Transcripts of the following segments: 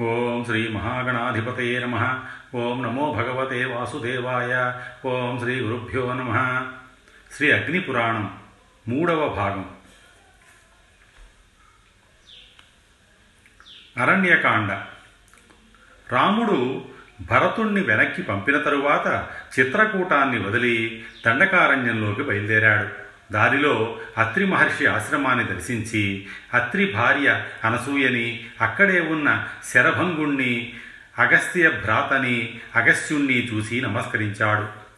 ఓం శ్రీ మహాగణాధిపతయే నమ. ఓం నమో భగవతే వాసుదేవాయ. ఓం శ్రీ గురుభ్యో నమ. శ్రీ అగ్నిపురాణం మూడవ భాగం. అరణ్యకాండ. రాముడు భరతుణ్ణి వెనక్కి పంపిన తరువాత చిత్రకూటాన్ని వదిలి దండకారణ్యంలోకి బయలుదేరాడు. దారిలో అత్రి మహర్షి ఆశ్రమాన్ని దర్శించి అత్రి భార్య అనసూయని అక్కడే ఉన్న శరభంగుణ్ణి అగస్త్య భ్రాతని అగస్త్యుణ్ణి చూసి నమస్కరించాడు.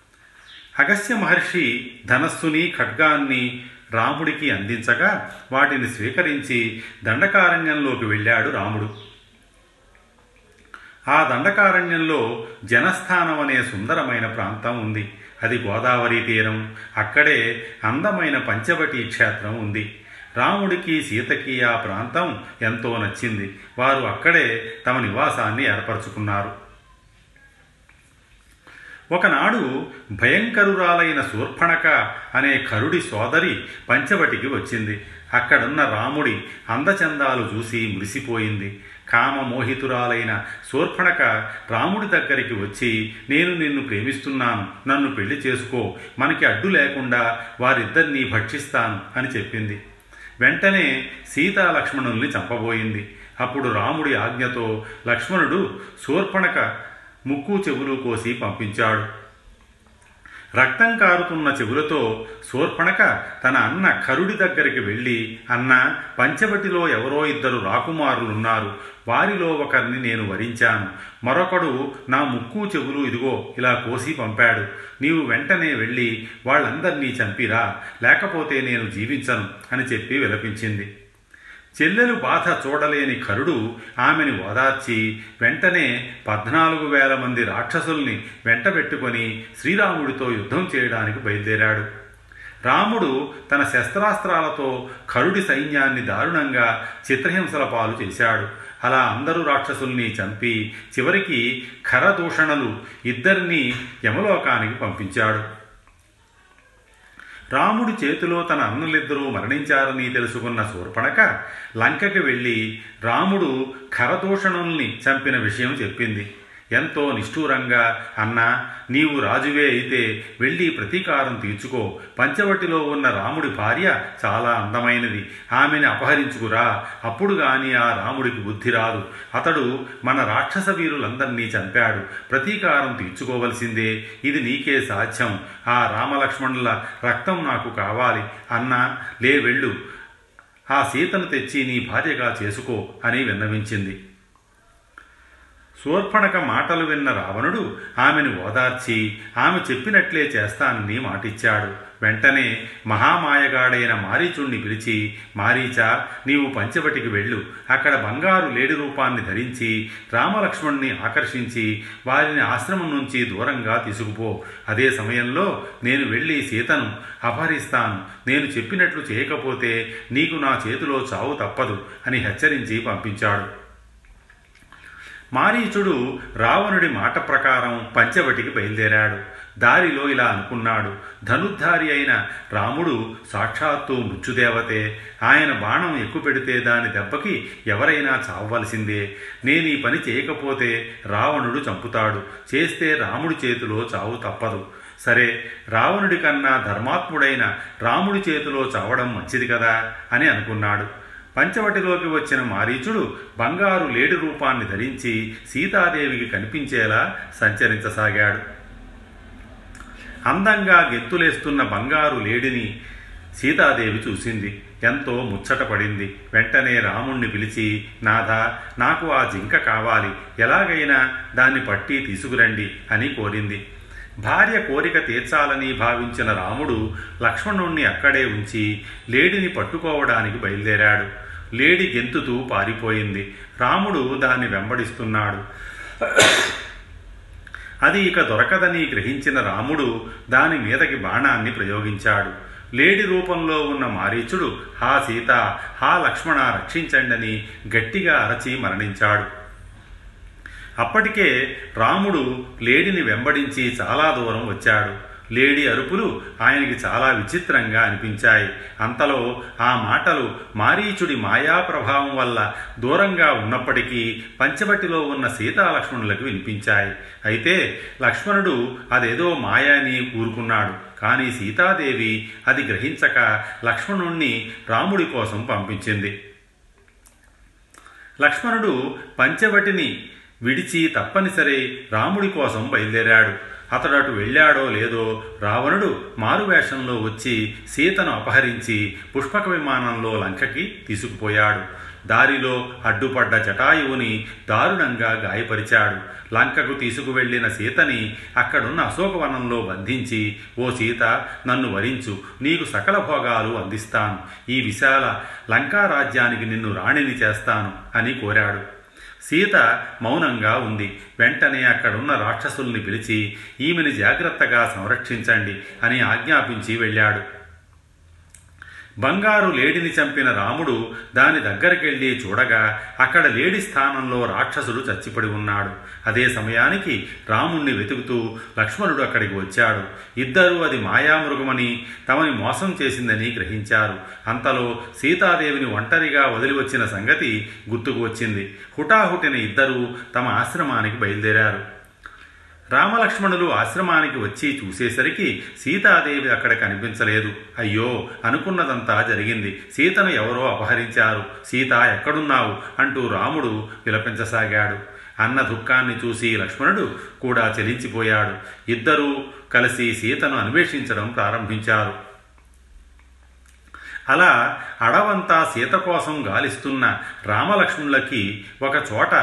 అగస్త్య మహర్షి ధనస్సుని ఖడ్గాన్ని రాముడికి అందించగా వాటిని స్వీకరించి దండకారణ్యంలోకి వెళ్ళాడు రాముడు. ఆ దండకారణ్యంలో జనస్థానం అనే సుందరమైన ప్రాంతం ఉంది. అది గోదావరి తీరం అక్కడే అందమైన పంచవటి క్షేత్రం ఉంది. రాముడికి సీతకి ఆ ప్రాంతం ఎంతో నచ్చింది. వారు అక్కడే తమ నివాసాన్ని ఏర్పరచుకున్నారు. ఒకనాడు భయంకరురాలైన శూర్పణక అనే కరుడి సోదరి పంచవటికి వచ్చింది. అక్కడున్న రాముడి అందచందాలు చూసి మురిసిపోయింది. కామమోహితురాలైన శూర్పణక రాముడి దగ్గరికి వచ్చి నేను నిన్ను ప్రేమిస్తున్నాను నన్ను పెళ్ళి చేసుకో మనకి అడ్డు లేకుండా వారిద్దరినీ భక్షిస్తాను అని చెప్పింది. వెంటనే సీతా లక్ష్మణుల్ని చంపబోయింది. అప్పుడు రాముడి ఆజ్ఞతో లక్ష్మణుడు శూర్పణక ముక్కు చెవులు కోసి పంపించాడు. రక్తం కారుతున్న చెవులతో శూర్పణక తన అన్న కరుడి దగ్గరికి వెళ్ళి అన్న పంచవటిలో ఎవరో ఇద్దరు రాకుమారులున్నారు. వారిలో ఒకరిని నేను వరించాను. మరొకడు నా ముక్కు చెవులు ఇదిగో ఇలా కోసి పంపాడు. నీవు వెంటనే వెళ్ళి వాళ్ళందరినీ చంపిరా. లేకపోతే నేను జీవించను అని చెప్పి విలపించింది. చెల్లెలు బాధ చూడలేని కరుడు ఆమెని ఓదార్చి వెంటనే పద్నాలుగు వేల మంది రాక్షసుల్ని వెంటబెట్టుకొని శ్రీరాముడితో యుద్ధం చేయడానికి బయలుదేరాడు. రాముడు తన శస్త్రాస్త్రాలతో కరుడి సైన్యాన్ని దారుణంగా చిత్రహింసల పాలు చేశాడు. అలా అందరూ రాక్షసుల్ని చంపి చివరికి ఖరదూషణలు ఇద్దరినీ యమలోకానికి పంపించాడు. రాముడి చేతిలో తన అన్నులిద్దరూ మరణించారని తెలుసుకున్న శూర్పణక లంకకి వెళ్ళి రాముడు ఖరదూషణుల్ని చంపిన విషయం చెప్పింది. ఎంతో నిష్ఠూరంగా అన్నా నీవు రాజువే అయితే వెళ్ళి ప్రతీకారం తీర్చుకో. పంచవటిలో ఉన్న రాముడి భార్య చాలా అందమైనది. ఆమెని అపహరించుకురా. అప్పుడు గాని ఆ రాముడికి బుద్ధి రాదు. అతడు మన రాక్షస వీరులందరినీ చంపాడు. ప్రతీకారం తీర్చుకోవలసిందే. ఇది నీకే సాధ్యం. ఆ రామలక్ష్మణుల రక్తం నాకు కావాలి. అన్నా లే వెళ్ళు. ఆ సీతను తెచ్చి నీ భార్యగా చేసుకో అని విన్నవించింది. శూర్పణక మాటలు విన్న రావణుడు ఆమెను ఓదార్చి ఆమె చెప్పినట్లే చేస్తానని మాటిచ్చాడు. వెంటనే మహామాయగాడైన మారీచుణ్ణి పిలిచి మారీచా నీవు పంచవటికి వెళ్ళు. అక్కడ బంగారు లేడి రూపాన్ని ధరించి రామలక్ష్మణ్ణి ఆకర్షించి వారిని ఆశ్రమం నుంచి దూరంగా తీసుకుపో. అదే సమయంలో నేను వెళ్ళి సీతను అపహరిస్తాను. నేను చెప్పినట్లు చేయకపోతే నీకు నా చేతిలో చావు తప్పదు అని హెచ్చరించి పంపించాడు. మారీచుడు రావణుడి మాట ప్రకారం పంచవటికి బయలుదేరాడు. దారిలో ఇలా అనుకున్నాడు. ధనుద్ధారి అయిన రాముడు సాక్షాత్తు మృత్యుదేవతే. ఆయన బాణం ఎక్కుపెడితే దాని దెబ్బకి ఎవరైనా చావవలసిందే. నేను ఈ పని చేయకపోతే రావణుడు చంపుతాడు. చేస్తే రాముడి చేతిలో చావు తప్పదు. సరే రావణుడి కన్నా ధర్మాత్ముడైన రాముడి చేతిలో చావడం మంచిది కదా అని అనుకున్నాడు. పంచవటిలోకి వచ్చిన మారీచుడు బంగారు లేడి రూపాన్ని ధరించి సీతాదేవికి కనిపించేలా సంచరించసాగాడు. అందంగా గెత్తులేస్తున్న బంగారు లేడిని సీతాదేవి చూసింది. ఎంతో ముచ్చటపడింది వెంటనే రాముణ్ణి పిలిచి నాథ నాకు ఆ జింక కావాలి. ఎలాగైనా దాన్ని పట్టి తీసుకురండి అని కోరింది. భార్య కోరిక తీర్చాలని భావించిన రాముడు లక్ష్మణుణ్ణి అక్కడే ఉంచి లేడిని పట్టుకోవడానికి బయలుదేరాడు. లేడి గెంతుతూ పారిపోయింది. రాముడు దాన్ని వెంబడిస్తున్నాడు. అది ఇక దొరకదని గ్రహించిన రాముడు దాని మీదకి బాణాన్ని ప్రయోగించాడు. లేడి రూపంలో ఉన్న మారీచుడు హా సీత హా లక్ష్మణ రక్షించండని గట్టిగా అరచి మరణించాడు. అప్పటికే రాముడు లేడిని వెంబడించి చాలా దూరం వచ్చాడు. లేడి అరుపులు ఆయనకి చాలా విచిత్రంగా అనిపించాయి. అంతలో ఆ మాటలు మారీచుడి మాయా ప్రభావం వల్ల దూరంగా ఉన్నప్పటికీ పంచవటిలో ఉన్న సీతాలక్ష్మణులకు వినిపించాయి. అయితే లక్ష్మణుడు అదేదో మాయాని ఊరుకున్నాడు. కానీ సీతాదేవి అది గ్రహించక లక్ష్మణుణ్ణి రాముడి కోసం పంపించింది. లక్ష్మణుడు పంచవటిని విడిచి తప్పనిసరి రాముడి కోసం బయలుదేరాడు. అతడు అటు వెళ్ళాడో లేదో రావణుడు మారువేషంలో వచ్చి సీతను అపహరించి పుష్పక విమానంలో లంకకి తీసుకుపోయాడు. దారిలో అడ్డుపడ్డ జటాయువుని దారుణంగా గాయపరిచాడు. లంకకు తీసుకువెళ్ళిన సీతని అక్కడున్న అశోకవనంలో బంధించి ఓ సీత నన్ను వరించు. నీకు సకల భోగాలు అందిస్తాను. ఈ విశాల లంకారాజ్యానికి నిన్ను రాణిని చేస్తాను అని కోరాడు. సీత మౌనంగా ఉంది. వెంటనే అక్కడున్న రాక్షసుల్ని పిలిచి ఈమెని జాగ్రత్తగా సంరక్షించండి అని ఆజ్ఞాపించి వెళ్ళాడు. బంగారు లేడిని చంపిన రాముడు దాని దగ్గరికెళ్ళి చూడగా అక్కడ లేడి స్థానంలో రాక్షసుడు చచ్చిపడి ఉన్నాడు. అదే సమయానికి రాముణ్ణి వెతుకుతూ లక్ష్మణుడు అక్కడికి వచ్చాడు. ఇద్దరూ అది మాయామృగమని తమని మోసం చేసిందని గ్రహించారు. అంతలో సీతాదేవిని ఒంటరిగా వదిలి వచ్చిన సంగతి గుర్తుకు వచ్చింది. హుటాహుటిన ఇద్దరూ తమ ఆశ్రమానికి బయలుదేరారు. రామలక్ష్మణులు ఆశ్రమానికి వచ్చి చూసేసరికి సీతాదేవి అక్కడ కనిపించలేదు. అయ్యో అనుకున్నదంతా జరిగింది. సీతను ఎవరో అపహరించారు. సీత ఎక్కడున్నావు? అంటూ రాముడు విలపించసాగాడు. అన్న దుఃఖాన్ని చూసి లక్ష్మణుడు కూడా చెలించిపోయాడు. ఇద్దరూ కలిసి సీతను అన్వేషించడం ప్రారంభించారు. అలా అడవంతా సీత కోసం గాలిస్తున్న రామలక్ష్మణులకి ఒకచోట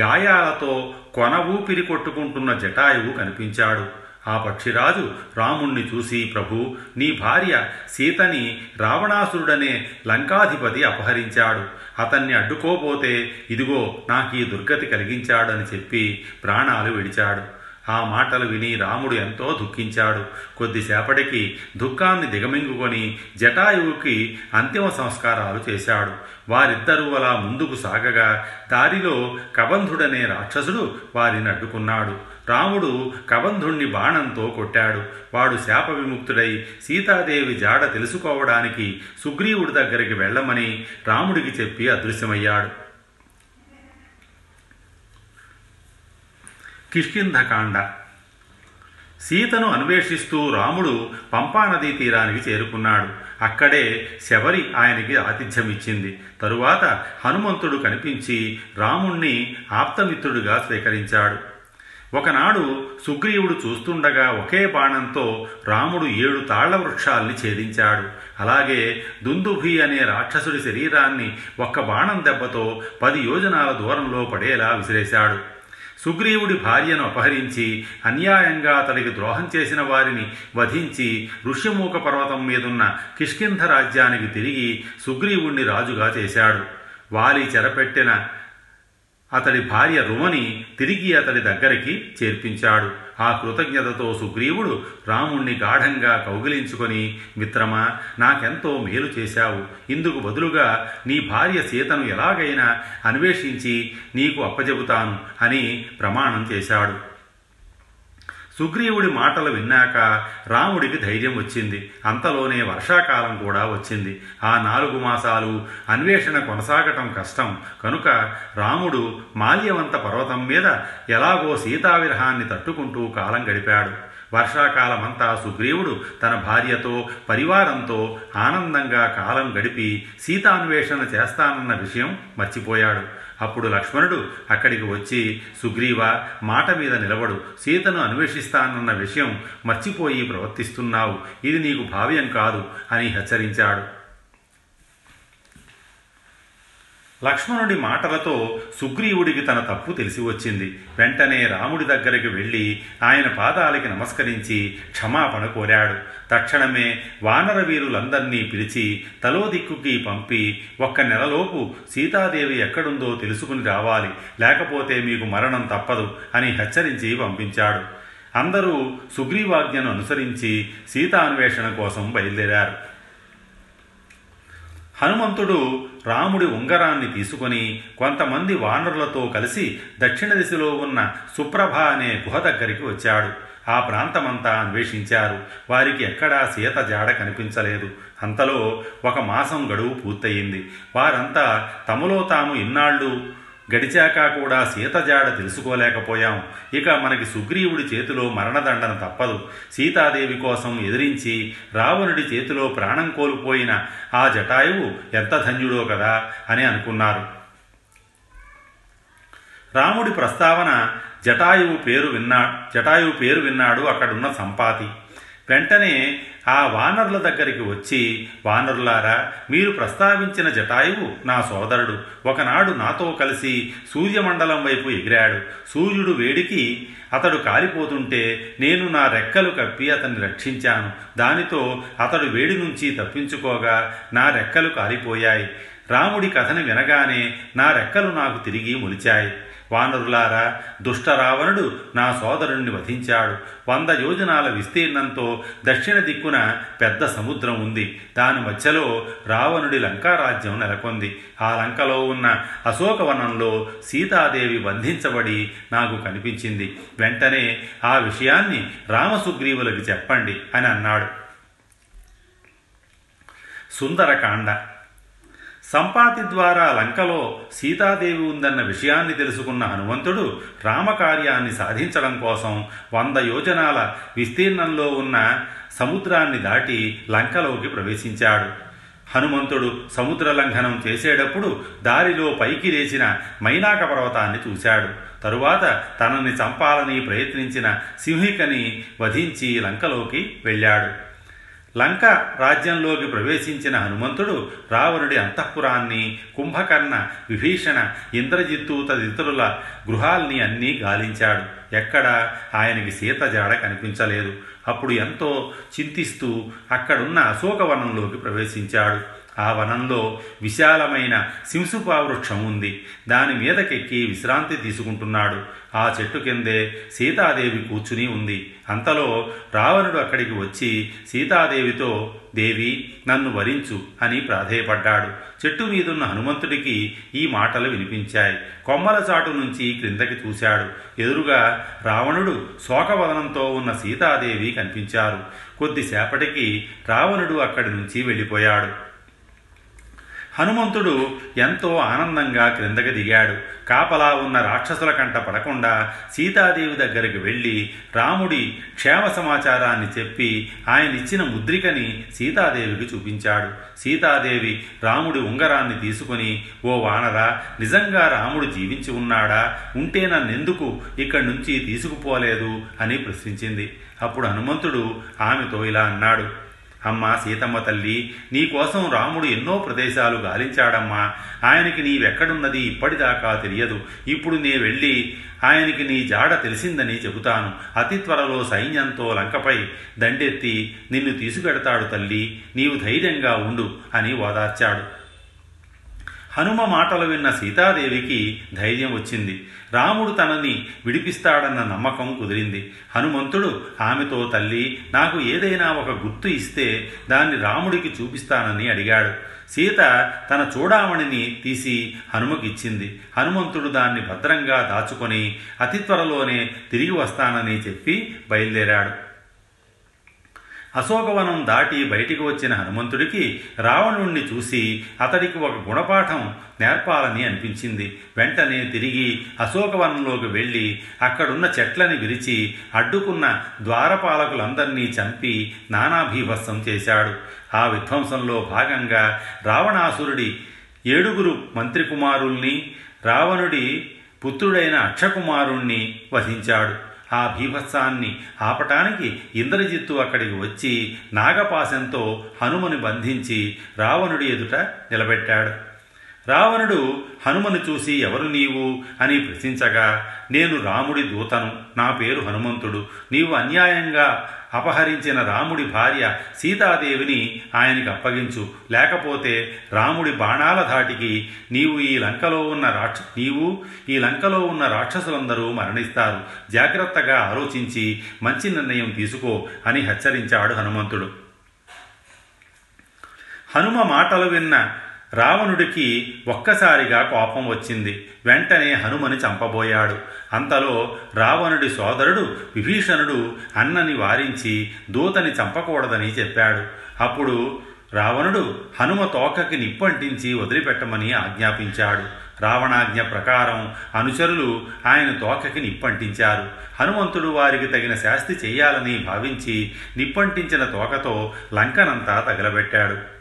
గాయాలతో కొన ఊపిరి కొట్టుకుంటున్న జటాయువు కనిపించాడు. ఆ పక్షిరాజు రాముణ్ణి చూసి ప్రభు నీ భార్య సీతని రావణాసురుడనే లంకాధిపతి అపహరించాడు. అతన్ని అడ్డుకోబోతే ఇదిగో నాకు ఈ దుర్గతి కలిగించాడని చెప్పి ప్రాణాలు విడిచాడు. ఆ మాటలు విని రాముడు ఎంతో దుఃఖించాడు. కొద్దిసేపటికి దుఃఖాన్ని దిగమింగుకొని జటాయువుకి అంతిమ సంస్కారాలు చేశాడు. వారిద్దరూ అలా ముందుకు సాగగా దారిలో కబంధుడనే రాక్షసుడు వారిని అడ్డుకున్నాడు. రాముడు కబంధుణ్ణి బాణంతో కొట్టాడు. వాడు శాప విముక్తుడై సీతాదేవి జాడ తెలుసుకోవడానికి సుగ్రీవుడి దగ్గరికి వెళ్ళమని రాముడికి చెప్పి అదృశ్యమయ్యాడు. కిష్కింధకాండ. సీతను అన్వేషిస్తూ రాముడు పంపానదీ తీరానికి చేరుకున్నాడు. అక్కడే శబరి ఆయనకి ఆతిథ్యమిచ్చింది. తరువాత హనుమంతుడు కనిపించి రాముణ్ణి ఆప్తమిత్రుడిగా స్వీకరించాడు. ఒకనాడు సుగ్రీవుడు చూస్తుండగా ఒకే బాణంతో రాముడు ఏడు తాళ్ళ వృక్షాల్ని ఛేదించాడు. అలాగే దుందుభి అనే రాక్షసుడి శరీరాన్ని ఒక్క బాణం దెబ్బతో పది యోజనాల దూరంలో పడేలా విసిరేశాడు. సుగ్రీవుడి భార్యను అపహరించి అన్యాయంగా అతడికి ద్రోహం చేసిన వారిని వధించి ఋష్యమూక పర్వతం మీదున్న కిష్కింధ రాజ్యానికి తిరిగి సుగ్రీవుణ్ణి రాజుగా చేశాడు. వాలి చెరపెట్టిన అతడి భార్య రుమని తిరిగి అతడి దగ్గరికి చేర్పించాడు. ఆ కృతజ్ఞతతో సుగ్రీవుడు రాముణ్ణి గాఢంగా కౌగిలించుకొని మిత్రమా నాకెంతో మేలు చేశావు. ఇందుకు బదులుగా నీ భార్య సీతను ఎలాగైనా అన్వేషించి నీకు అప్పజెబుతాను అని ప్రమాణం చేశాడు. సుగ్రీవుడి మాటలు విన్నాక రాముడికి ధైర్యం వచ్చింది. అంతలోనే వర్షాకాలం కూడా వచ్చింది. ఆ నాలుగు మాసాలు అన్వేషణ కొనసాగటం కష్టం. కనుక రాముడు మాల్యవంత పర్వతం మీద ఎలాగో సీతావిరహాన్ని తట్టుకుంటూ కాలం గడిపాడు. వర్షాకాలమంతా సుగ్రీవుడు తన భార్యతో పరివారంతో ఆనందంగా కాలం గడిపి సీతాన్వేషణ చేస్తానన్న విషయం మర్చిపోయాడు. అప్పుడు లక్ష్మణుడు అక్కడికి వచ్చి సుగ్రీవ మాట మీద నిలబడు. సీతను అన్వేషిస్తానన్న విషయం మర్చిపోయి ప్రవర్తిస్తున్నావు. ఇది నీకు భావ్యం కాదు అని హెచ్చరించాడు. లక్ష్మణుడి మాటలతో సుగ్రీవుడికి తన తప్పు తెలిసి వచ్చింది. వెంటనే రాముడి దగ్గరికి వెళ్ళి ఆయన పాదాలకి నమస్కరించి క్షమాపణ కోరాడు. తక్షణమే వానర వీరులందర్నీ పిలిచి తలో దిక్కుకి పంపి ఒక్క నెలలోపు సీతాదేవి ఎక్కడుందో తెలుసుకుని రావాలి. లేకపోతే మీకు మరణం తప్పదు అని హెచ్చరించి పంపించాడు. అందరూ సుగ్రీవాజ్ఞను అనుసరించి సీతాన్వేషణ కోసం బయలుదేరారు. హనుమంతుడు రాముడి ఉంగరాన్ని తీసుకొని కొంతమంది వానరులతో కలిసి దక్షిణ దిశలో ఉన్న సుప్రభ అనే గుహ దగ్గరికి వచ్చాడు. ఆ ప్రాంతమంతా అన్వేషించారు. వారికి ఎక్కడా సీత జాడ కనిపించలేదు. అంతలో ఒక మాసం గడువు పూర్తయింది. వారంతా తమలో తాము ఇన్నాళ్ళు గడిచాక కూడా సీత జాడ తెలుసుకోలేకపోయాం. ఇక మనకి సుగ్రీవుడి చేతిలో మరణదండన తప్పదు. సీతాదేవి కోసం ఎదిరించి రావణుడి చేతిలో ప్రాణం కోల్పోయిన ఆ జటాయువు ఎంత ధన్యుడో కదా అని అనుకున్నారు. రాముడి ప్రస్తావన జటాయువు పేరు విన్నా జటాయువు పేరు విన్నాడు అక్కడున్న సంపాతి. వెంటనే ఆ వానరుల దగ్గరికి వచ్చి వానరులారా మీరు ప్రస్తావించిన జటాయువు నా సోదరుడు. ఒకనాడు నాతో కలిసి సూర్యమండలం వైపు ఎగిరాడు. సూర్యుడు వేడికి అతడు కాలిపోతుంటే నేను నా రెక్కలు కప్పి అతన్ని రక్షించాను. దానితో అతడు వేడి నుంచి తప్పించుకోగా నా రెక్కలు కాలిపోయాయి. రాముడి కథని వినగానే నా రెక్కలు నాకు తిరిగి మొలిచాయి. వానరులారా దుష్ట రావణుడు నా సోదరుణ్ణి వధించాడు. వంద యోజనాల విస్తీర్ణంతో దక్షిణ దిక్కున పెద్ద సముద్రం ఉంది. దాని మధ్యలో రావణుడి లంకారాజ్యం నెలకొంది. ఆ లంకలో ఉన్న అశోకవనంలో సీతాదేవి బంధించబడి నాకు కనిపించింది. వెంటనే ఆ విషయాన్ని రామసుగ్రీవులకి చెప్పండి అని అన్నాడు. సుందరకాండ సంపాతి ద్వారా లంకలో సీతాదేవి ఉందన్న విషయాన్ని తెలుసుకున్న హనుమంతుడు రామకార్యాన్ని సాధించడం కోసం వంద యోజనాల విస్తీర్ణంలో ఉన్న సముద్రాన్ని దాటి లంకలోకి ప్రవేశించాడు. హనుమంతుడు సముద్ర లంఘనం చేసేటప్పుడు దారిలో పైకి లేచిన మైనాక పర్వతాన్ని చూశాడు. తరువాత తనని చంపాలని ప్రయత్నించిన సింహికని వధించి లంకలోకి వెళ్ళాడు. లంక రాజ్యంలోకి ప్రవేశించిన హనుమంతుడు రావణుడి అంతఃపురాన్ని కుంభకర్ణ విభీషణ ఇంద్రజిత్తు తదితరుల గృహాల్ని అన్నీ గాలించాడు. ఎక్కడా ఆయనకి సీత జాడ కనిపించలేదు. అప్పుడు ఎంతో చింతిస్తూ అక్కడున్న అశోకవనంలోకి ప్రవేశించాడు. ఆ వనంలో విశాలమైన సింసుపా వృక్షం ఉంది దాని మీదకెక్కి విశ్రాంతి తీసుకుంటున్నాడు. ఆ చెట్టు కిందే సీతాదేవి కూర్చుని ఉంది. అంతలో రావణుడు అక్కడికి వచ్చి సీతాదేవితో దేవి నన్ను వరించు అని ప్రాధేయపడ్డాడు. చెట్టు మీదున్న హనుమంతుడికి ఈ మాటలు వినిపించాయి. కొమ్మల చాటు నుంచి క్రిందకి చూశాడు. ఎదురుగా రావణుడు శోకవదనంతో ఉన్న సీతాదేవి కనిపించారు. కొద్దిసేపటికి రావణుడు అక్కడి నుంచి వెళ్ళిపోయాడు. హనుమంతుడు ఎంతో ఆనందంగా క్రిందకి దిగాడు. కాపలా ఉన్న రాక్షసుల కంట పడకుండా సీతాదేవి దగ్గరికి వెళ్ళి రాముడి క్షేమ సమాచారాన్ని చెప్పి ఆయన ఇచ్చిన ముద్రికని సీతాదేవికి చూపించాడు. సీతాదేవి రాముడి ఉంగరాన్ని తీసుకుని ఓ వానరా నిజంగా రాముడు జీవించి ఉన్నాడా? ఉంటే నన్నెందుకు ఇక్కడి నుంచి తీసుకుపోలేదు? అని ప్రశ్నించింది. అప్పుడు హనుమంతుడు ఆమెతో ఇలా అన్నాడు అమ్మా సీతమ్మ తల్లి నీకోసం రాముడు ఎన్నో ప్రదేశాలు గాలించాడమ్మా. ఆయనకి నీవెక్కడున్నది ఇప్పటిదాకా తెలియదు. ఇప్పుడు నే వెళ్ళి ఆయనకి నీ జాడ తెలిసిందని చెబుతాను. అతి త్వరలో సైన్యంతో లంకపై దండెత్తి నిన్ను తీసుకెడతాడు తల్లి. నీవు ధైర్యంగా ఉండు అని ఓదార్చాడు. హనుమ మాటలు విన్న సీతాదేవికి ధైర్యం వచ్చింది. రాముడు తనని విడిపిస్తాడన్న నమ్మకం కుదిరింది. హనుమంతుడు ఆమెతో తల్లి నాకు ఏదైనా ఒక గుర్తు ఇస్తే దాన్ని రాముడికి చూపిస్తానని అడిగాడు. సీత తన చూడామణిని తీసి హనుమకిచ్చింది. హనుమంతుడు దాన్ని భద్రంగా దాచుకొని అతి త్వరలోనే తిరిగి వస్తానని చెప్పి బయలుదేరాడు. అశోకవనం దాటి బయటికి వచ్చిన హనుమంతుడికి రావణుణ్ణి చూసి అతడికి ఒక గుణపాఠం నేర్పాలని అనిపించింది. వెంటనే తిరిగి అశోకవనంలోకి వెళ్ళి అక్కడున్న చెట్లని విరిచి అడ్డుకున్న ద్వారపాలకులందరినీ చంపి నానాభీభత్సం చేశాడు. ఆ విధ్వంసంలో భాగంగా రావణాసురుడి ఏడుగురు మంత్రి కుమారుల్ని రావణుడి పుత్రుడైన అక్షకుమారుణ్ణి వధించాడు. ఆ భీభత్సాన్ని ఆపటానికి ఇంద్రజిత్తు అక్కడికి వచ్చి నాగపాశంతో హనుమని బంధించి రావణుడి ఎదుట నిలబెట్టాడు. రావణుడు హనుమను చూసి ఎవరు నీవు? అని ప్రశ్నించగా నేను రాముడి దూతను. నా పేరు హనుమంతుడు. నీవు అన్యాయంగా అపహరించిన రాముడి భార్య సీతాదేవిని ఆయనకి అప్పగించు. లేకపోతే రాముడి బాణాల ధాటికి నీవు ఈ లంకలో ఉన్న రాక్ష నీవు ఈ లంకలో ఉన్న రాక్షసులందరూ మరణిస్తారు. జాగ్రత్తగా ఆలోచించి మంచి నిర్ణయం తీసుకో అని హెచ్చరించాడు హనుమంతుడు. హనుమ మాటలు విన్న రావణుడికి ఒక్కసారిగా కోపం వచ్చింది. వెంటనే హనుమని చంపబోయాడు. అంతలో రావణుడి సోదరుడు విభీషణుడు అన్నని వారించి దూతని చంపకూడదని చెప్పాడు. అప్పుడు రావణుడు హనుమ తోకకి నిప్పంటించి వదిలిపెట్టమని ఆజ్ఞాపించాడు. రావణాజ్ఞ ప్రకారం అనుచరులు ఆయన తోకకి నిప్పంటించారు. హనుమంతుడు వారికి తగిన శాస్తి చేయాలని భావించి నిప్పంటించిన తోకతో లంకనంతా తగలబెట్టాడు.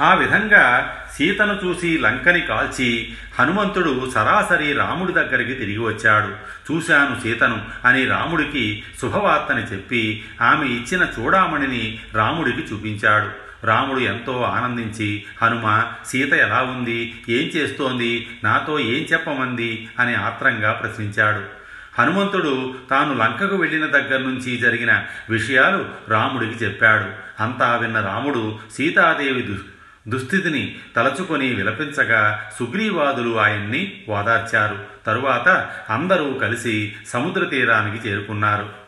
ఆ విధంగా సీతను చూసి లంకని కాల్చి హనుమంతుడు సరాసరి రాముడి దగ్గరికి తిరిగి వచ్చాడు. చూశాను సీతను అని రాముడికి శుభవార్తని చెప్పి ఆమె ఇచ్చిన చూడామణిని రాముడికి చూపించాడు. రాముడు ఎంతో ఆనందించి హనుమ సీత ఎలా ఉంది? ఏం చేస్తోంది? నాతో ఏం చెప్పమంది? అని ఆత్రంగా ప్రశ్నించాడు. హనుమంతుడు తాను లంకకు వెళ్ళిన దగ్గర నుంచి జరిగిన విషయాలు రాముడికి చెప్పాడు. అంతా విన్న రాముడు సీతాదేవి దుష్ దుస్థితిని తలచుకొని విలపించగా సుగ్రీవాదులు ఆయన్ని ఓదార్చారు. తరువాత అందరూ కలిసి సముద్ర తీరానికి చేరుకున్నారు.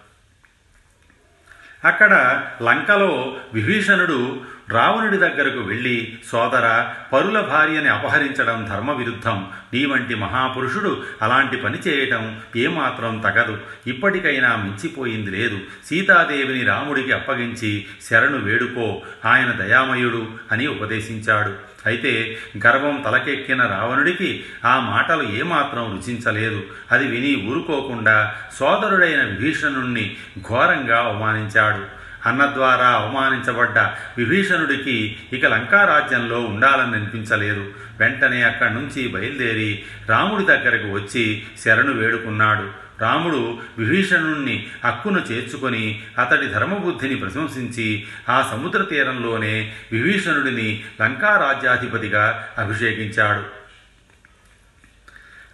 అక్కడ లంకలో విభీషణుడు రావణుడి దగ్గరకు వెళ్ళి సోదర పరుల భార్యని అపహరించడం ధర్మ విరుద్ధం నీ వంటి మహాపురుషుడు అలాంటి పని చేయటం ఏమాత్రం తగదు. ఇప్పటికైనా మించిపోయింది లేదు. సీతాదేవిని రాముడికి అప్పగించి శరణు వేడుకో. ఆయన దయామయుడు అని ఉపదేశించాడు. అయితే గర్వం తలకెక్కిన రావణుడికి ఆ మాటలు ఏమాత్రం రుచించలేదు. అది విని ఊరుకోకుండా సోదరుడైన విభీషణుణ్ణి ఘోరంగా అవమానించాడు. అన్న ద్వారా అవమానించబడ్డ విభీషణుడికి ఇక లంకారాజ్యంలో ఉండాలని అనిపించలేదు. వెంటనే అక్కడి నుంచి బయలుదేరి రాముడి దగ్గరకు వచ్చి శరణు వేడుకున్నాడు. రాముడు విభీషణుణ్ణి హక్కును చేర్చుకొని అతడి ధర్మబుద్ధిని ప్రశంసించి ఆ సముద్ర తీరంలోనే విభీషణుడిని లంకారాజ్యాధిపతిగా అభిషేకించాడు.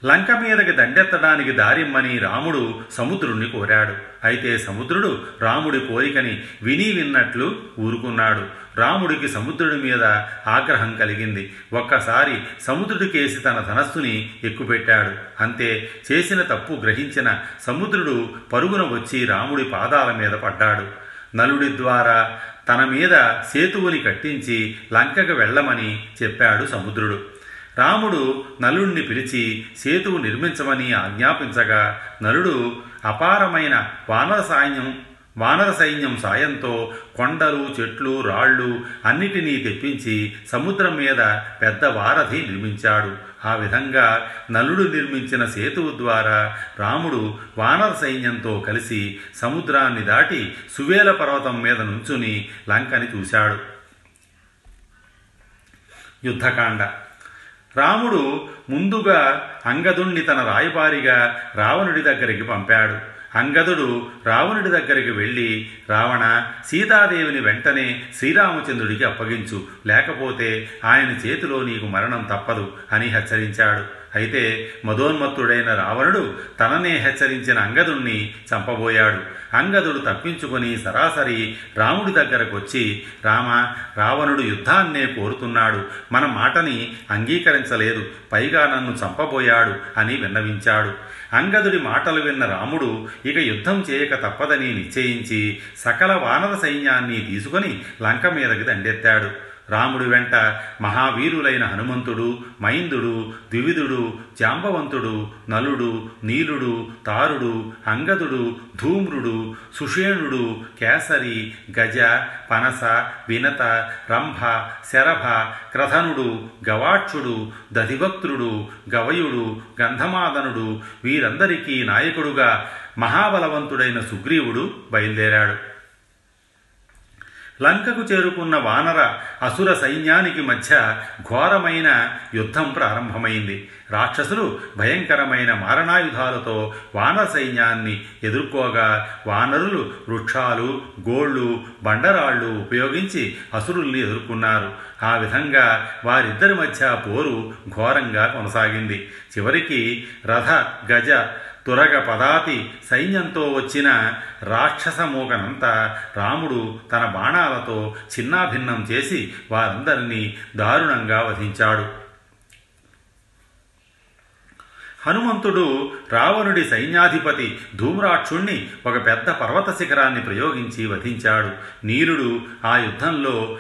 లంక మీదకి దండెత్తడానికి దారిమ్మని రాముడు సముద్రుణ్ణి కోరాడు. అయితే సముద్రుడు రాముడి కోరికని విని విన్నట్లు ఊరుకున్నాడు. రాముడికి సముద్రుడి మీద ఆగ్రహం కలిగింది. ఒక్కసారి సముద్రుడికేసి తన ధనస్సుని ఎక్కుపెట్టాడు. అంతే చేసిన తప్పు గ్రహించిన సముద్రుడు పరుగున వచ్చి రాముడి పాదాల మీద పడ్డాడు. నలుడి ద్వారా తన మీద సేతువుని కట్టించి లంకకు వెళ్ళమని చెప్పాడు సముద్రుడు. రాముడు నలుణ్ణి పిలిచి సేతువు నిర్మించమని ఆజ్ఞాపించగా నలుడు అపారమైన వానర సైన్యం వానర సైన్యం సాయంతో కొండలు చెట్లు రాళ్ళు అన్నిటినీ తెప్పించి సముద్రం మీద పెద్ద వారధి నిర్మించాడు. ఆ విధంగా నలుడు నిర్మించిన సేతువు ద్వారా రాముడు వానర సైన్యంతో కలిసి సముద్రాన్ని దాటి సువేల పర్వతం మీద నుంచుని లంకని చూశాడు. యుద్ధకాండ రాముడు ముందుగా అంగదుణ్ణి తన రాయబారిగా రావణుడి దగ్గరికి పంపాడు. అంగదుడు రావణుడి దగ్గరికి వెళ్ళి రావణ సీతాదేవిని వెంటనే శ్రీరామచంద్రుడికి అప్పగించు. లేకపోతే ఆయన చేతిలో నీకు మరణం తప్పదు అని హెచ్చరించాడు. అయితే మదోన్మత్తుడైన రావణుడు తననే హెచ్చరించిన అంగదుణ్ణి చంపబోయాడు. అంగదుడు తప్పించుకొని సరాసరి రాముడి దగ్గరకు వచ్చి రామ రావణుడు యుద్ధాన్నే కోరుతున్నాడు. మన మాటని అంగీకరించలేదు. పైగా నన్ను చంపబోయాడు అని విన్నవించాడు. అంగదుడి మాటలు విన్న రాముడు ఇక యుద్ధం చేయక తప్పదని నిశ్చయించి సకల వానర సైన్యాన్ని తీసుకొని లంక మీదకి దండెత్తాడు. రాముడి వెంట మహావీరులైన హనుమంతుడు మైందుడు ద్వివిధుడు జాంబవంతుడు నలుడు నీలుడు తారుడు అంగదుడు ధూమ్రుడు సుషేణుడు కేసరి గజ పనస వినత రంభ శరభ క్రధనుడు గవాక్షుడు దధిభక్తుడు గవయుడు గంధమాదనుడు వీరందరికీ నాయకుడుగా మహాబలవంతుడైన సుగ్రీవుడు బయలుదేరాడు. లంకకు చేరుకున్న వానర అసుర సైన్యానికి మధ్య ఘోరమైన యుద్ధం ప్రారంభమైంది. రాక్షసులు భయంకరమైన మారణాయుధాలతో వానర సైన్యాన్ని ఎదుర్కోగా వానరులు వృక్షాలు గోళ్ళు బండరాళ్ళు ఉపయోగించి అసురుల్ని ఎదుర్కొన్నారు. ఆ విధంగా వారిద్దరి మధ్య పోరు ఘోరంగా కొనసాగింది. చివరికి రథ గజ తురగ పదాతి సైన్యంతో వచ్చిన రాక్షస మూకనంతా రాముడు తన బాణాలతో చిన్నాభిన్నం చేసి వారందరినీ దారుణంగా వధించాడు. హనుమంతుడు రావణుడి సైన్యాధిపతి ధూమ్రాక్షుణ్ణి ఒక పెద్ద పర్వత శిఖరాన్ని ప్రయోగించి వధించాడు. నీరుడు ఆ యుద్ధంలో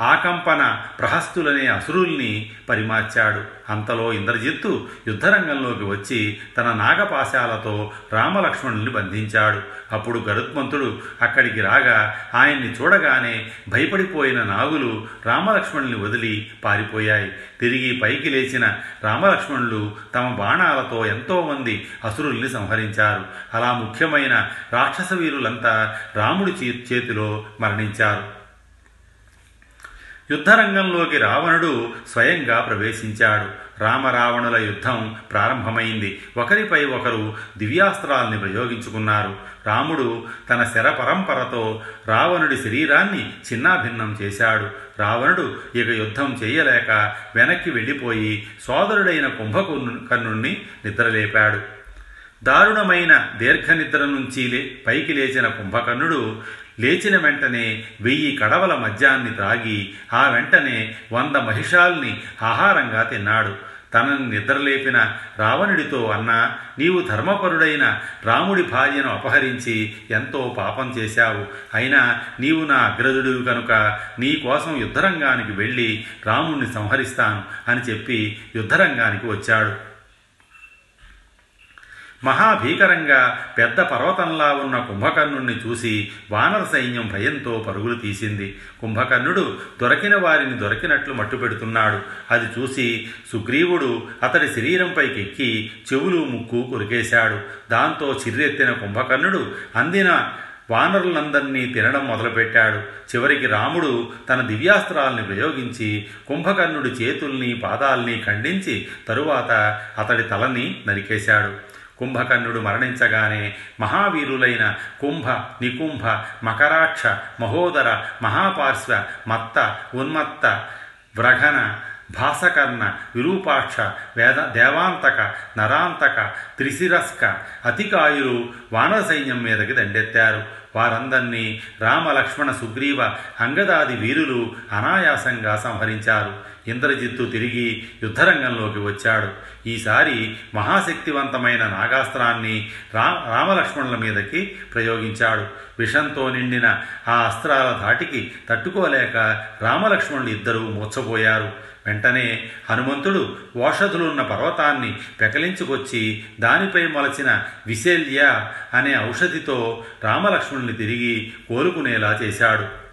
ఆకంపన ప్రహస్తులనే అసురుల్ని పరిమార్చాడు. అంతలో ఇంద్రజిత్తు యుద్ధరంగంలోకి వచ్చి తన నాగపాశాలతో రామలక్ష్మణుల్ని బంధించాడు. అప్పుడు గరుత్మంతుడు అక్కడికి రాగా ఆయన్ని చూడగానే భయపడిపోయిన నాగులు రామలక్ష్మణుల్ని వదిలి పారిపోయాయి. తిరిగి పైకి లేచిన రామలక్ష్మణులు తమ బాణాలతో ఎంతోమంది అసురుల్ని సంహరించారు. అలా ముఖ్యమైన రాక్షస వీరులంతా రాముడి చేతిలో మరణించారు. యుద్ధరంగంలోకి రావణుడు స్వయంగా ప్రవేశించాడు. రామరావణుల యుద్ధం ప్రారంభమైంది. ఒకరిపై ఒకరు దివ్యాస్త్రాల్ని ప్రయోగించుకున్నారు. రాముడు తన శర పరంపరతో రావణుడి శరీరాన్ని చిన్నాభిన్నం చేశాడు. రావణుడు ఇక యుద్ధం చేయలేక వెనక్కి వెళ్ళిపోయి సోదరుడైన కుంభకర్ణుణ్ణి నిద్రలేపాడు. దారుణమైన దీర్ఘనిద్ర నుంచి పైకి లేచిన కుంభకర్ణుడు లేచిన వెంటనే వెయ్యి కడవల మద్యాన్ని త్రాగి ఆ వెంటనే వంద మహిషాల్ని ఆహారంగా తిన్నాడు. తనని నిద్రలేపిన రావణుడితో అన్నా నీవు ధర్మపరుడైన రాముడి భార్యను అపహరించి ఎంతో పాపం చేశావు. అయినా నీవు నా అగ్రజుడివి కనుక నీ కోసం యుద్ధరంగానికి వెళ్ళి రాముణ్ణి సంహరిస్తాను అని చెప్పి యుద్ధరంగానికి వచ్చాడు. మహాభీకరంగా పెద్ద పర్వతంలా ఉన్న కుంభకర్ణుణ్ణి చూసి వానర సైన్యం భయంతో పరుగులు తీసింది. కుంభకర్ణుడు దొరికిన వారిని దొరికినట్లు మట్టుపెడుతున్నాడు అది చూసి సుగ్రీవుడు అతడి శరీరంపైకెక్కి చెవులు ముక్కు కొరికేశాడు. దాంతో చిర్రెత్తిన కుంభకర్ణుడు అందిన వానరులందరినీ తినడం మొదలుపెట్టాడు. చివరికి రాముడు తన దివ్యాస్త్రాల్ని ప్రయోగించి కుంభకర్ణుడి చేతుల్ని పాదాల్ని ఖండించి తరువాత అతడి తలని నరికేశాడు. కుంభకర్ణుడు మరణించగానే మహావీరులైన కుంభ నికుంభ మకరాక్ష మహోదర మహాపార్శ్వ మత్త ఉన్మత్త వ్రఘన భాసకర్ణ విరూపాక్ష వేద దేవాంతక నరాంతక త్రిశిరస్క అతికాయులు వానర సైన్యం మీదకి దండెత్తారు. వారందరినీ రామ లక్ష్మణ సుగ్రీవ అంగదాది వీరులు అనాయాసంగా సంహరించారు. ఇంద్రజిత్తు తిరిగి యుద్ధరంగంలోకి వచ్చాడు. ఈసారి మహాశక్తివంతమైన నాగాస్త్రాన్ని రా రామలక్ష్మణుల మీదకి ప్రయోగించాడు. విషంతో నిండిన ఆ అస్త్రాల ధాటికి తట్టుకోలేక రామలక్ష్మణులు ఇద్దరూ మూర్చపోయారు వెంటనే హనుమంతుడు ఓషధులున్న పర్వతాన్ని పెకలించుకొచ్చి దానిపై మొలచిన విశేల్య అనే ఔషధితో రామలక్ష్మణుని తిరిగి కోలుకునేలా చేశాడు.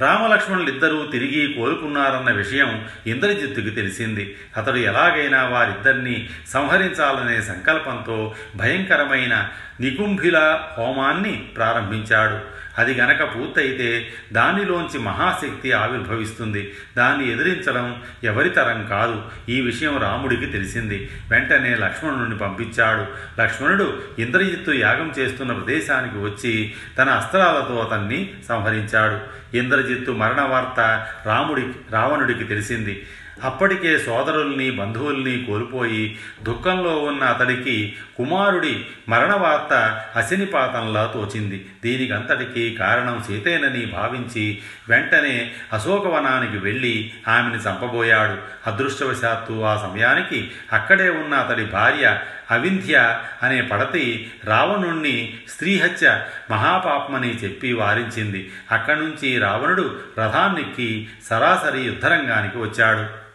రామలక్ష్మణులిద్దరూ తిరిగి కోలుకున్నారన్న విషయం ఇంద్రజిత్తుకి తెలిసింది. అతడు ఎలాగైనా వారిద్దరినీ సంహరించాలనే సంకల్పంతో భయంకరమైన నికుంభిల హోమాన్ని ప్రారంభించాడు. అది గనక పూర్తయితే దానిలోంచి మహాశక్తి ఆవిర్భవిస్తుంది. దాన్ని ఎదిరించడం ఎవరి తరం కాదు. ఈ విషయం రాముడికి తెలిసింది. వెంటనే లక్ష్మణుడిని పంపించాడు. లక్ష్మణుడు ఇంద్రజిత్తు యాగం చేస్తున్న ప్రదేశానికి వచ్చి తన అస్త్రాలతో అతన్ని సంహరించాడు. ఇంద్రజిత్తు మరణ వార్త రాముడికి రావణుడికి తెలిసింది. అప్పటికే సోదరుల్ని బంధువుల్ని కోల్పోయి దుఃఖంలో ఉన్న అతడికి కుమారుడి మరణవార్త అశనిపాతంలా తోచింది. దీనికంతటికీ కారణం సీతేనని భావించి వెంటనే అశోకవనానికి వెళ్ళి ఆమెను చంపబోయాడు. అదృష్టవశాత్తు ఆ సమయానికి అక్కడే ఉన్న అతడి భార్య అవింధ్య అనే పడతి రావణుణ్ణి స్త్రీహత్య మహాపాపమని చెప్పి వారించింది. అక్కడి నుంచి రావణుడు రథాన్నెక్కి సరాసరి యుద్ధరంగానికి వచ్చాడు.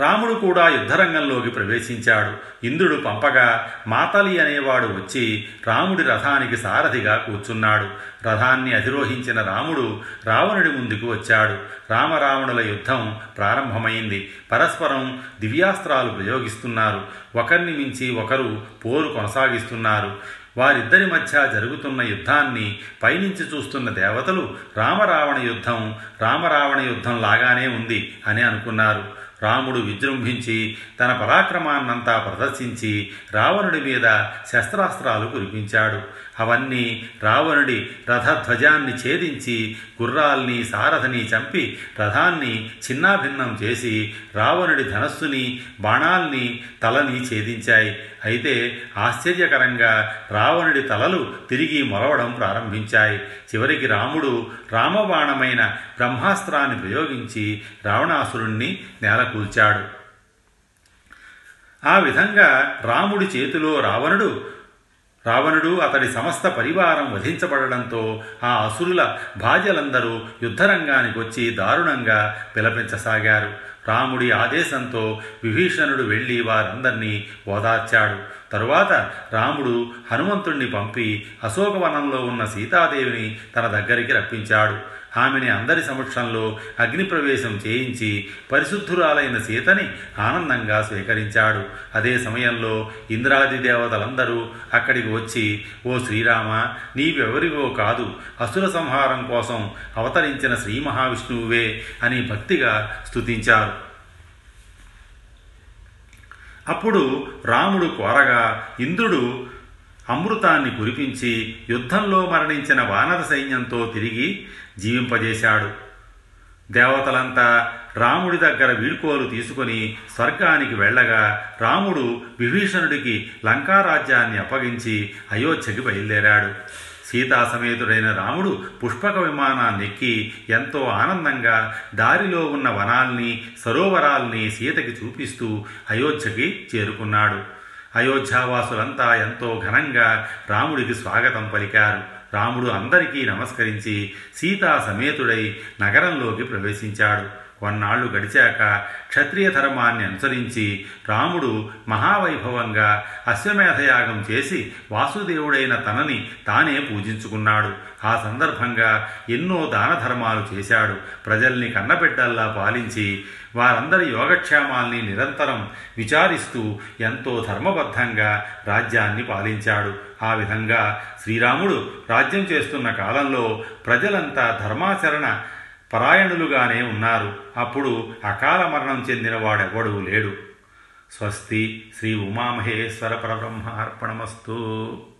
రాముడు కూడా యుద్ధరంగంలోకి ప్రవేశించాడు. ఇంద్రుడు పంపగా మాతలి అనేవాడు వచ్చి రాముడి రథానికి సారథిగా కూర్చున్నాడు. రథాన్ని అధిరోహించిన రాముడు రావణుడి ముందుకు వచ్చాడు. రామరావణుల యుద్ధం ప్రారంభమైంది. పరస్పరం దివ్యాస్త్రాలు ప్రయోగిస్తున్నారు. ఒకరిని మించి ఒకరు పోరు కొనసాగిస్తున్నారు. వారిద్దరి మధ్య జరుగుతున్న యుద్ధాన్ని పైనుంచి చూస్తున్న దేవతలు రామరావణ యుద్ధం రామరావణ యుద్ధం లాగానే ఉంది అని అనుకున్నారు. రాముడు విజృంభించి తన పరాక్రమాన్నంతా ప్రదర్శించి రావణుడి మీద శస్త్రాస్త్రాలు కురిపించాడు. అవన్నీ రావణుడి రథధ్వజాన్ని ఛేదించి గుర్రాల్ని సారథని చంపి రథాన్ని చిన్నాభిన్నం చేసి రావణుడి ధనస్సుని బాణాల్ని తలని ఛేదించాయి. అయితే ఆశ్చర్యకరంగా రావణుడి తలలు తిరిగి మొలవడం ప్రారంభించాయి. చివరికి రాముడు రామబాణమైన బ్రహ్మాస్త్రాన్ని ప్రయోగించి రావణాసురుణ్ణి నేలకూల్చాడు. ఆ విధంగా రాముడి చేతిలో రావణుడు రావణుడు అతడి సమస్త పరివారం వధించబడడంతో ఆ అసురుల భార్యలందరూ యుద్ధరంగానికి వచ్చి దారుణంగా పిలపించసాగారు. రాముడి ఆదేశంతో విభీషణుడు వెళ్ళి వారందరినీ ఓదార్చాడు. తరువాత రాముడు హనుమంతుణ్ణి పంపి అశోకవనంలో ఉన్న సీతాదేవిని తన దగ్గరికి రప్పించాడు. ఆమెని అందరి సమక్షంలో అగ్నిప్రవేశం చేయించి పరిశుద్ధురాలైన సీతని ఆనందంగా స్వీకరించాడు. అదే సమయంలో ఇంద్రాది దేవతలందరూ అక్కడికి వచ్చి ఓ శ్రీరామ నీవెవరివో కాదు అసుర సంహారం కోసం అవతరించిన శ్రీ మహావిష్ణువువే అని భక్తిగా స్తుతించారు. అప్పుడు రాముడు కోరగా ఇంద్రుడు అమృతాన్ని కురిపించి యుద్ధంలో మరణించిన వానర సైన్యంతో తిరిగి జీవింపజేశాడు. దేవతలంతా రాముడి దగ్గర వీడ్కోలు తీసుకుని స్వర్గానికి వెళ్ళగా రాముడు విభీషణుడికి లంకారాజ్యాన్ని అప్పగించి అయోధ్యకి బయలుదేరాడు. సీతా సమేతుడైన రాముడు పుష్పక విమానాన్ని ఎక్కి ఎంతో ఆనందంగా దారిలో ఉన్న వనాల్ని సరోవరాల్ని సీతకి చూపిస్తూ అయోధ్యకి చేరుకున్నాడు. అయోధ్యావాసులంతా ఎంతో ఘనంగా రాముడికి స్వాగతం పలికారు. రాముడు అందరికీ నమస్కరించి సీతా సమేతుడై నగరంలోకి ప్రవేశించాడు. కొన్నాళ్ళు గడిచాక క్షత్రియ ధర్మాన్ని అనుసరించి రాముడు మహావైభవంగా అశ్వమేధయాగం చేసి వాసుదేవుడైన తనని తానే పూజించుకున్నాడు. ఆ సందర్భంగా ఎన్నో దాన ధర్మాలు చేశాడు. ప్రజల్ని కన్నబిడ్డల్లా పాలించి వారందరి యోగక్షేమాల్ని నిరంతరం విచారిస్తూ ఎంతో ధర్మబద్ధంగా రాజ్యాన్ని పాలించాడు. ఆ విధంగా శ్రీరాముడు రాజ్యం చేస్తున్న కాలంలో ప్రజలంతా ధర్మాచరణ పరాయణులుగానే ఉన్నారు. అప్పుడు అకాల మరణం చెందినవాడెవడూ లేడు. స్వస్తి శ్రీ ఉమామహేశ్వర పరబ్రహ్మార్పణమస్తు.